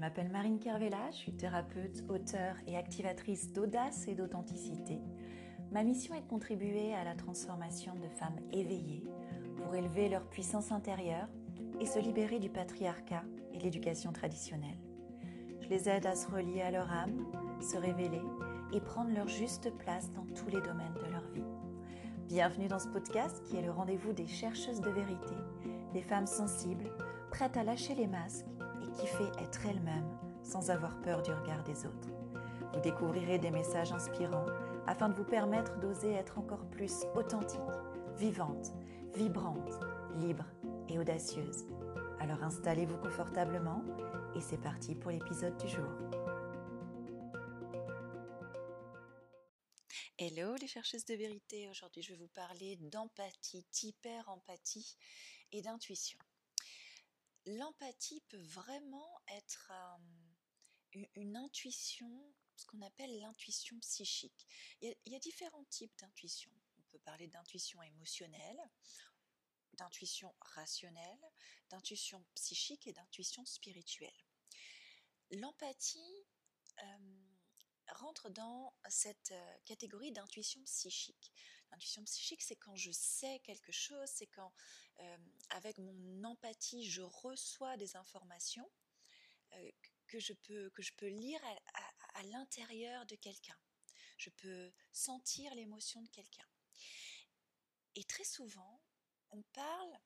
m'appelle Marine Kervella, je suis thérapeute, auteure et activatrice d'audace et d'authenticité. Ma mission est de contribuer à la transformation de femmes éveillées pour élever leur puissance intérieure et se libérer du patriarcat et l'éducation traditionnelle. Je les aide à se relier à leur âme, se révéler et prendre leur juste place dans tous les domaines de leur vie. Bienvenue dans ce podcast qui est le rendez-vous des chercheuses de vérité, des femmes sensibles, prêtes à lâcher les masques qui fait être elle-même sans avoir peur du regard des autres. Vous découvrirez des messages inspirants afin de vous permettre d'oser être encore plus authentique, vivante, vibrante, libre et audacieuse. Alors installez-vous confortablement et c'est parti pour l'épisode du jour. Hello les chercheuses de vérité, aujourd'hui je vais vous parler d'empathie, d'hyper-empathie et d'intuition l'empathie peut vraiment être une intuition, ce qu'on appelle l'intuition psychique. Il y, a, différents types d'intuition. On peut parler d'intuition émotionnelle, d'intuition rationnelle, d'intuition psychique et d'intuition spirituelle. L'empathie rentre dans cette euh, catégorie d'intuition psychique. L'intuition psychique, c'est quand je sais quelque chose, c'est quand, euh, avec mon empathie, je reçois des informations euh, que, je peux, que je peux lire à, l'intérieur de quelqu'un. Je peux sentir l'émotion de quelqu'un. Et très souvent, on parle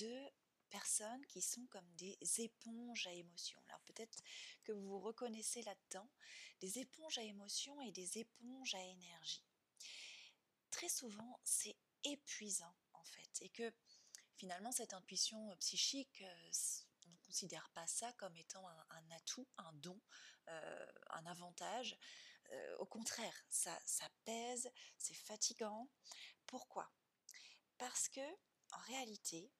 de personnes qui sont comme des éponges à émotions. Alors peut-être que vous vous reconnaissez là-dedans, des éponges à émotions et des éponges à énergie. Très souvent, c'est épuisant en fait, et que finalement cette intuition psychique, euh, on ne considère pas ça comme étant un, atout, un don, euh, un avantage. Euh, au contraire, ça, ça pèse, c'est fatigant. Pourquoi? Parce que en réalité,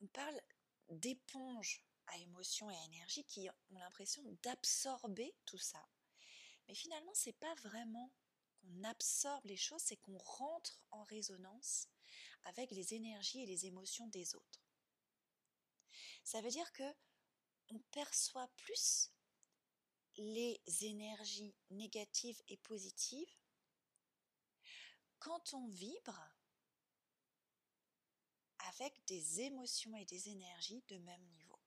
on parle d'éponges à émotions et à énergie qui ont l'impression d'absorber tout ça. Mais finalement, c'est pas vraiment qu'on absorbe les choses, c'est qu'on rentre en résonance avec les énergies et les émotions des autres. Ça veut dire que on perçoit plus les énergies négatives et positives quand on vibre avec des émotions et des énergies de même niveau.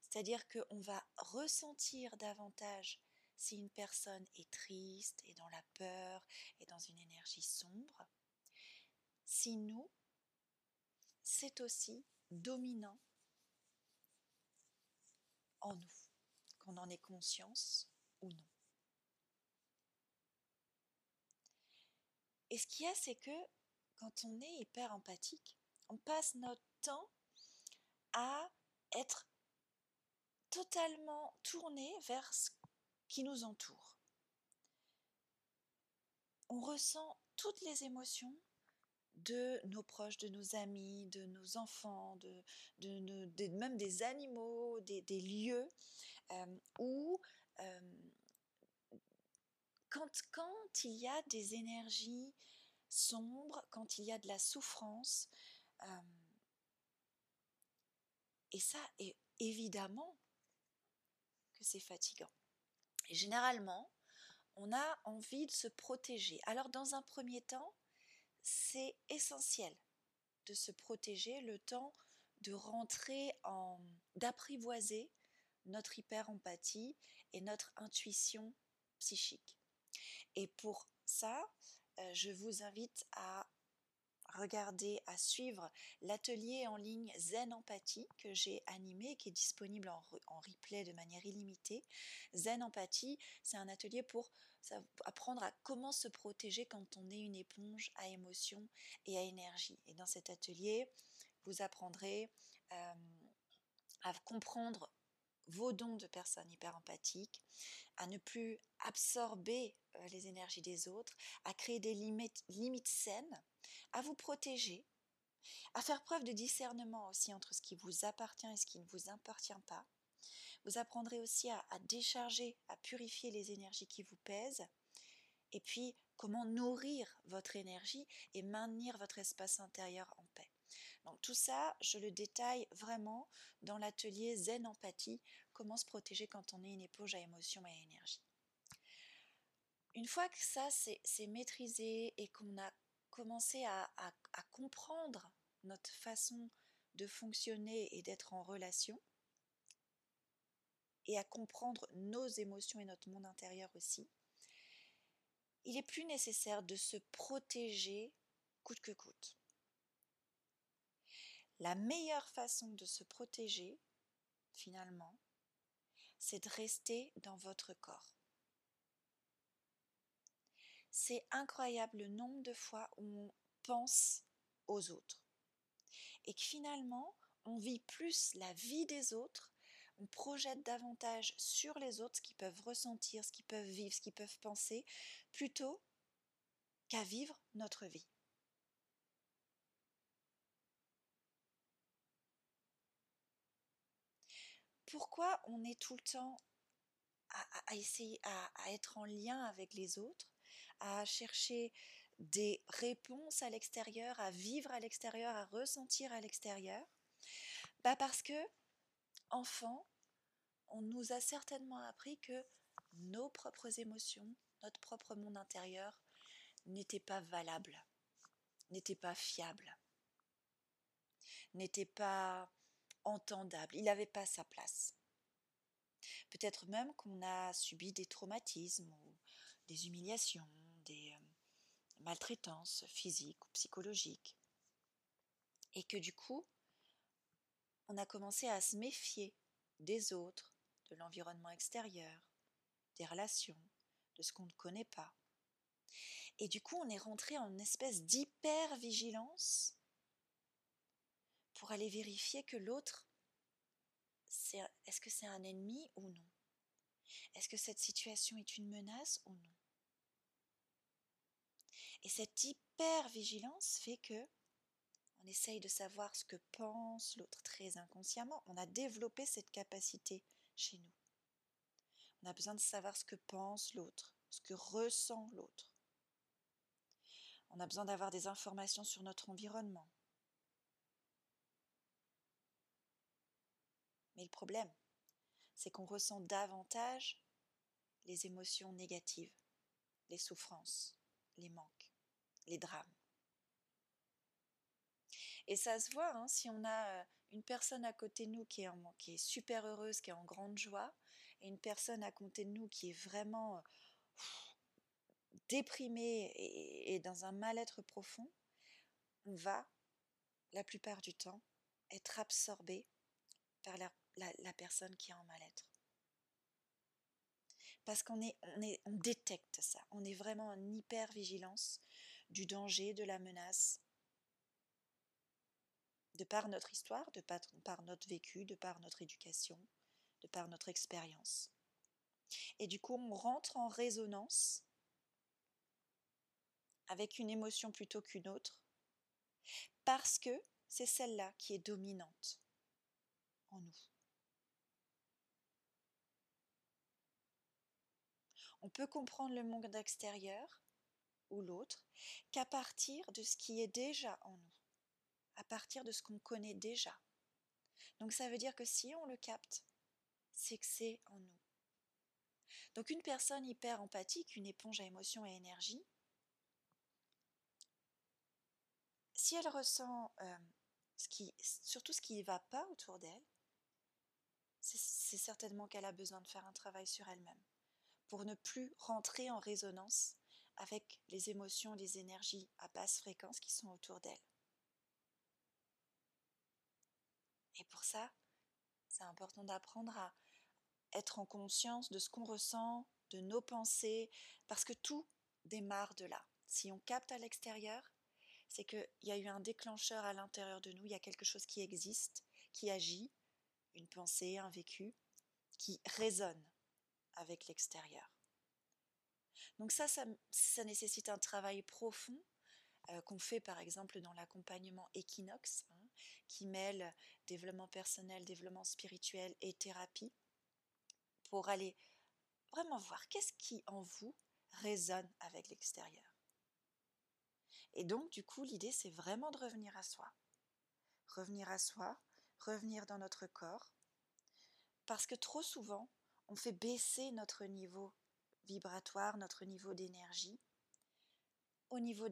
C'est-à-dire qu'on va ressentir davantage si une personne est triste, et dans la peur, et dans une énergie sombre. Si nous, c'est aussi dominant en nous, qu'on en ait conscience ou non. Et ce qu'il y a, c'est que quand on est hyper empathique, on passe notre temps à être totalement tourné vers ce qui nous entoure. On ressent toutes les émotions de nos proches, de nos amis, de nos enfants, de, même des animaux, des, lieux euh, où euh, quand, quand, il y a des énergies sombre, quand il y a de la souffrance. Et ça, évidemment que c'est fatigant. Et généralement, on a envie de se protéger. Alors dans un premier temps, c'est essentiel de se protéger le temps de rentrer en d'apprivoiser notre hyper-empathie et notre intuition psychique. Et pour ça, je vous invite à regarder, à suivre l'atelier en ligne Zen Empathie que j'ai animé qui est disponible en, replay de manière illimitée. Zen Empathie, c'est un atelier pour apprendre à comment se protéger quand on est une éponge à émotions et à énergie. Et dans cet atelier, vous apprendrez euh, à comprendre vos dons de personnes hyper empathiques, à ne plus absorber euh, les énergies des autres, à créer des limites, limites saines, à vous protéger, à faire preuve de discernement aussi entre ce qui vous appartient et ce qui ne vous appartient pas. Vous apprendrez aussi à, décharger, à purifier les énergies qui vous pèsent, et puis comment nourrir votre énergie et maintenir votre espace intérieur en paix. Donc tout ça, je le détaille vraiment dans l'atelier Zen Empathie, comment se protéger quand on est une éponge à émotion et à énergie. Une fois que ça c'est maîtrisé et qu'on a commencé à, à comprendre notre façon de fonctionner et d'être en relation, et à comprendre nos émotions et notre monde intérieur aussi, il est plus nécessaire de se protéger coûte que coûte. La meilleure façon de se protéger, finalement, c'est de rester dans votre corps. C'est incroyable le nombre de fois où on pense aux autres. Et que finalement, on vit plus la vie des autres, on projette davantage sur les autres ce qu'ils peuvent ressentir, ce qu'ils peuvent vivre, ce qu'ils peuvent penser, plutôt qu'à vivre notre vie. pourquoi on est tout le temps à, essayer à, être en lien avec les autres, à chercher des réponses à l'extérieur, à vivre à l'extérieur, à ressentir à l'extérieur? Bah Parce que, enfant, on nous a certainement appris que nos propres émotions, notre propre monde intérieur n'étaient pas valables, n'étaient pas fiables, n'étaient pas entendable, il n'avait pas sa place. Peut-être même qu'on a subi des traumatismes ou des humiliations, des euh, maltraitances physiques ou psychologiques. Et que du coup, on a commencé à se méfier des autres, de l'environnement extérieur, des relations, de ce qu'on ne connaît pas. Et du coup, on est rentré en une espèce d'hyper-vigilance pour aller vérifier que l'autre, est-ce que c'est un ennemi ou non? Est-ce que cette situation est une menace ou non? Et cette hyper-vigilance fait que on essaye de savoir ce que pense l'autre très inconsciemment. On a développé cette capacité chez nous. On a besoin de savoir ce que pense l'autre, ce que ressent l'autre. On a besoin d'avoir des informations sur notre environnement, Mais le problème, c'est qu'on ressent davantage les émotions négatives, les souffrances, les manques, les drames. Et ça se voit, hein, si on a euh, une personne à côté de nous qui est, super heureuse, qui est en grande joie, et une personne à côté de nous qui est vraiment euh, déprimée et, dans un mal-être profond, on va, la plupart du temps, être absorbé par la, personne qui est en mal-être. Parce qu'on est, on détecte ça. On est vraiment en hyper-vigilance du danger, de la menace, de par notre histoire, de par notre vécu, de par notre éducation, de par notre expérience. Et du coup, on rentre en résonance avec une émotion plutôt qu'une autre, parce que c'est celle-là qui est dominante en nous. On peut comprendre le monde extérieur ou l'autre qu'à partir de ce qui est déjà en nous, à partir de ce qu'on connaît déjà. Donc ça veut dire que si on le capte, c'est que c'est en nous. Donc une personne hyper empathique, une éponge à émotions et énergie, si elle ressent euh, surtout ce qui ne va pas autour d'elle, c'est certainement qu'elle a besoin de faire un travail sur elle-même pour ne plus rentrer en résonance avec les émotions, les énergies à basse fréquence qui sont autour d'elle. Et pour ça, c'est important d'apprendre à être en conscience de ce qu'on ressent, de nos pensées, parce que tout démarre de là. Si on capte à l'extérieur, c'est qu'il y a eu un déclencheur à l'intérieur de nous, il y a quelque chose qui existe, qui agit, une pensée, un vécu, qui résonne avec l'extérieur. Donc ça, ça, nécessite un travail profond euh, qu'on fait par exemple dans l'accompagnement Equinox, hein, qui mêle développement personnel, développement spirituel et thérapie, pour aller vraiment voir qu'est-ce qui en vous résonne avec l'extérieur. Et donc du coup, l'idée, c'est vraiment de revenir à soi, revenir à soi, revenir dans notre corps. Parce que trop souvent, on fait baisser notre niveau vibratoire, notre niveau d'énergie, au niveau